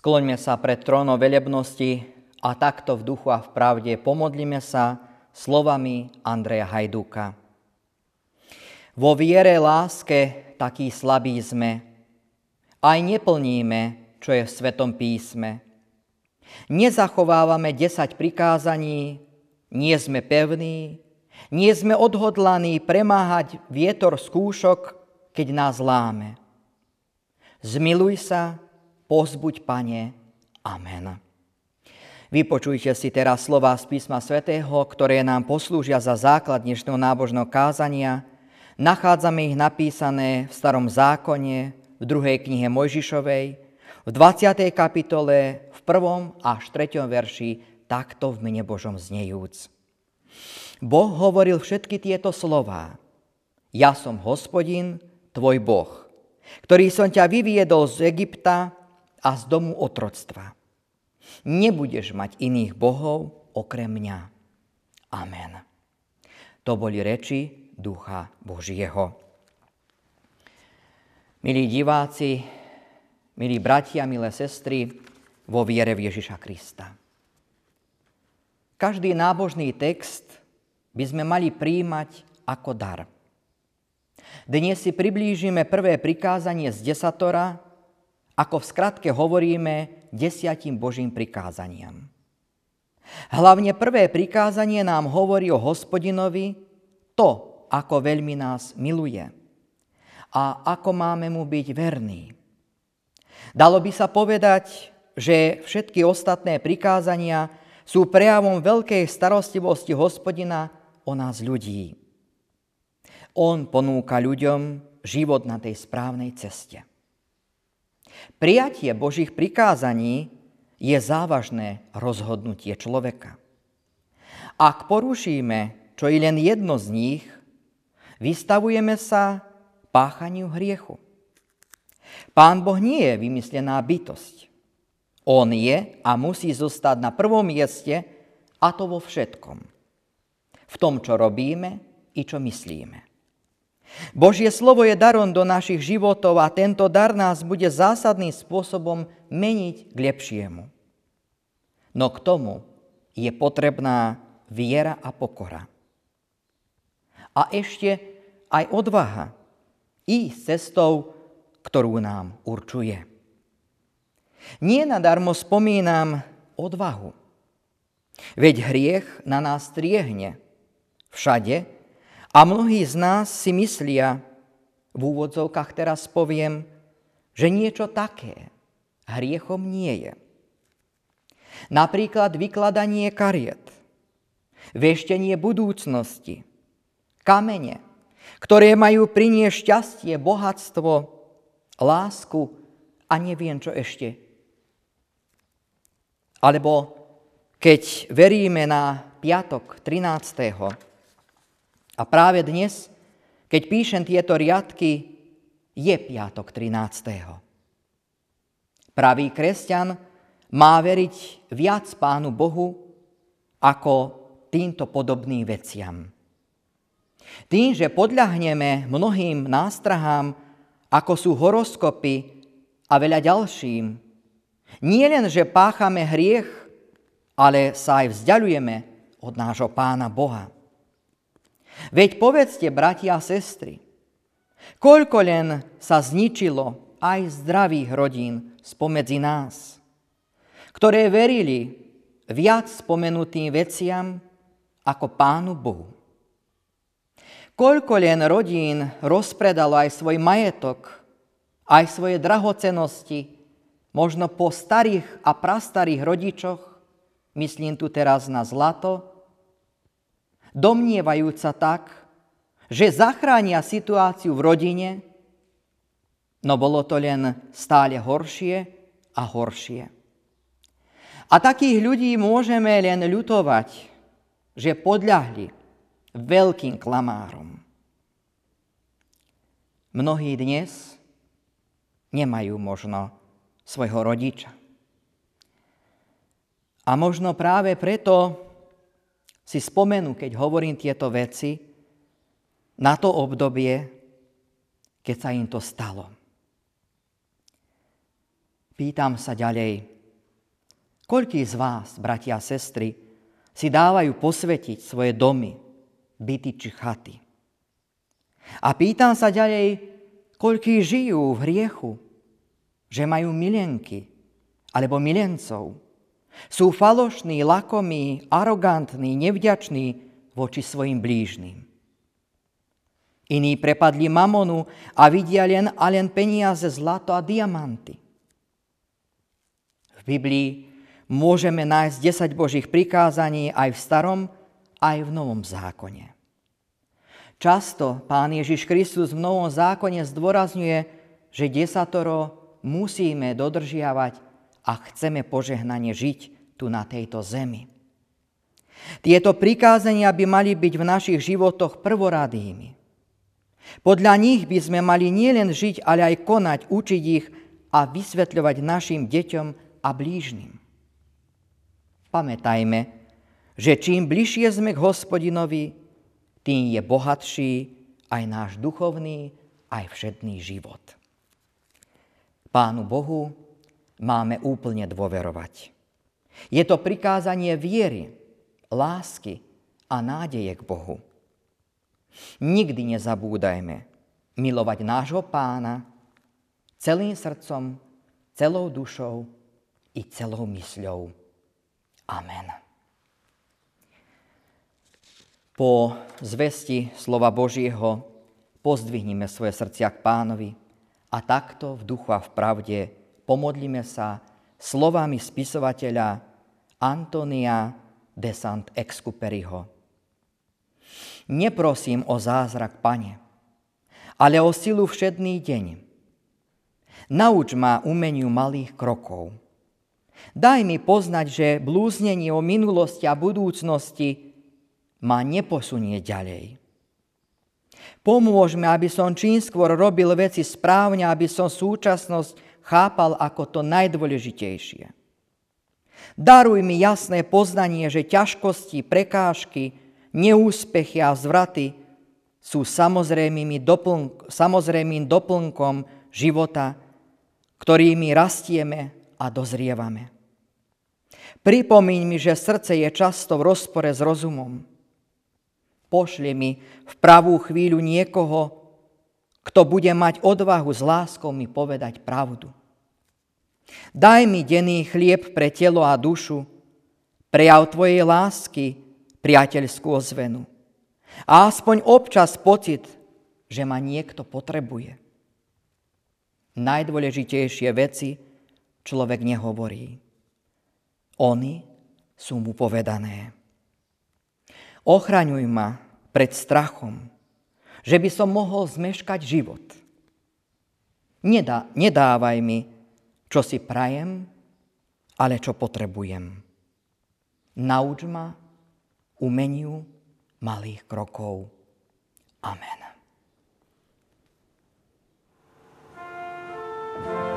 Skloňme sa pred trónom velebnosti a takto v duchu a v pravde pomodlíme sa slovami Andreja Hajduka. Vo viere, láske takí slabí sme, aj neplníme, čo je v Svetom písme. Nezachovávame desať prikázaní, nie sme pevní, nie sme odhodlaní premáhať vietor skúšok, keď nás láme. Zmiluj sa, pozbuď, Pane. Amen. Vypočujte si teraz slova z písma svätého, ktoré nám poslúžia za základ dnešného nábožného kázania. Nachádzame ich napísané v starom zákone, v druhej knihe Mojžišovej, v 20. kapitole, v prvom až treťom verši, takto v mene Božom znejúc. Boh hovoril všetky tieto slová. Ja som hospodin, tvoj Boh, ktorý som ťa vyviedol z Egypta a z domu otroctva. Nebudeš mať iných bohov okrem mňa. Amen. To boli reči Ducha Božieho. Milí diváci, milí bratia, milé sestry, vo viere v Ježiša Krista. Každý nábožný text by sme mali príjmať ako dar. Dnes si priblížime prvé prikázanie z desatora, ako v skratke hovoríme desiatim Božím prikázaniam. Hlavne prvé prikázanie nám hovorí o hospodinovi to, ako veľmi nás miluje a ako máme mu byť verní. Dalo by sa povedať, že všetky ostatné prikázania sú prejavom veľkej starostlivosti hospodina o nás ľudí. On ponúka ľuďom život na tej správnej ceste. Prijatie Božích prikázaní je závažné rozhodnutie človeka. Ak porušíme čo i len jedno z nich, vystavujeme sa páchaniu hriechu. Pán Boh nie je vymyslená bytosť. On je a musí zostať na prvom mieste a to vo všetkom. V tom, čo robíme i čo myslíme. Božie slovo je darom do našich životov a tento dar nás bude zásadným spôsobom meniť k lepšiemu. No k tomu je potrebná viera a pokora. A ešte aj odvaha ísť cestou, ktorú nám určuje. Nie nadarmo spomínam odvahu. Veď hriech na nás triehne. Všade, a mnohí z nás si myslia, v úvodzovkách teraz poviem, že niečo také hriechom nie je. Napríklad vykladanie kariet, veštenie budúcnosti, kamene, ktoré majú priniesť šťastie, bohatstvo, lásku a neviem čo ešte. Alebo keď veríme na piatok 13 a práve dnes, keď píšem tieto riadky, je piatok 13. Pravý kresťan má veriť viac Pánu Bohu ako týmto podobným veciam. Tým, že podľahneme mnohým nástrahám, ako sú horoskopy a veľa ďalším, nie len, že páchame hriech, ale sa aj vzdialujeme od nášho Pána Boha. Veď povedzte, bratia a sestry, koľko len sa zničilo aj zdravých rodín spomedzi nás, ktoré verili viac spomenutým veciam ako Pánu Bohu. Koľko len rodín rozpredalo aj svoj majetok, aj svoje drahocenosti, možno po starých a prastarých rodičoch, myslím tu teraz na zlato, domnievajúca tak, že zachránia situáciu v rodine, no bolo to len stále horšie a horšie. A takých ľudí môžeme len ľutovať, že podľahli veľkým klamárom. Mnohí dnes nemajú možno svojho rodiča. A možno práve preto si spomenú, keď hovorím tieto veci, na to obdobie, keď sa im to stalo. Pýtam sa ďalej, koľký z vás, bratia a sestry, si dávajú posvetiť svoje domy, byty či chaty? A pýtam sa ďalej, koľký žijú v hriechu, že majú milenky alebo milencov. Sú falošní, lakomí, arogantní, nevďační voči svojim blížným. Iní prepadli mamonu a vidia len a len peniaze, zlato a diamanty. V Biblii môžeme nájsť 10 Božích prikázaní aj v starom, aj v novom zákone. Často pán Ježiš Kristus v novom zákone zdôrazňuje, že desatoro musíme dodržiavať a chceme požehnanie žiť tu na tejto zemi. Tieto prikázania by mali byť v našich životoch prvoradými. Podľa nich by sme mali nielen žiť, ale aj konať, učiť ich a vysvetľovať našim deťom a blížnym. Pamätajme, že čím bližšie sme k hospodinovi, tým je bohatší aj náš duchovný, aj všedný život. Pánu Bohu máme úplne dôverovať. Je to prikázanie viery, lásky a nádeje k Bohu. Nikdy nezabúdajme milovať nášho pána celým srdcom, celou dušou i celou mysľou. Amen. Po zvesti slova Božieho pozdvihnime svoje srdcia k pánovi a takto v duchu a v pravde pomodlíme sa slovami spisovateľa Antonia de Sant Excuperiho. Neprosím o zázrak, pane, ale o silu všedný deň. Nauč ma umeniu malých krokov. Daj mi poznať, že blúznenie o minulosti a budúcnosti ma neposunie ďalej. Pomôž mi, aby som čím skôr robil veci správne, aby som súčasnosť chápal ako to najdôležitejšie. Daruj mi jasné poznanie, že ťažkosti, prekážky, neúspechy a zvraty sú samozrejmým, doplnk, samozrejmým doplnkom života, ktorými rastieme a dozrievame. Pripomíň mi, že srdce je často v rozpore s rozumom pošli mi v pravú chvíľu niekoho, kto bude mať odvahu s láskou mi povedať pravdu. Daj mi denný chlieb pre telo a dušu, prejav Tvojej lásky, priateľskú ozvenu. A aspoň občas pocit, že ma niekto potrebuje. Najdôležitejšie veci človek nehovorí. Oni sú mu povedané. Ochraňuj ma pred strachom, že by som mohol zmeškať život. Nedá, nedávaj mi, čo si prajem, ale čo potrebujem. Nauč ma umeniu malých krokov. Amen. sky.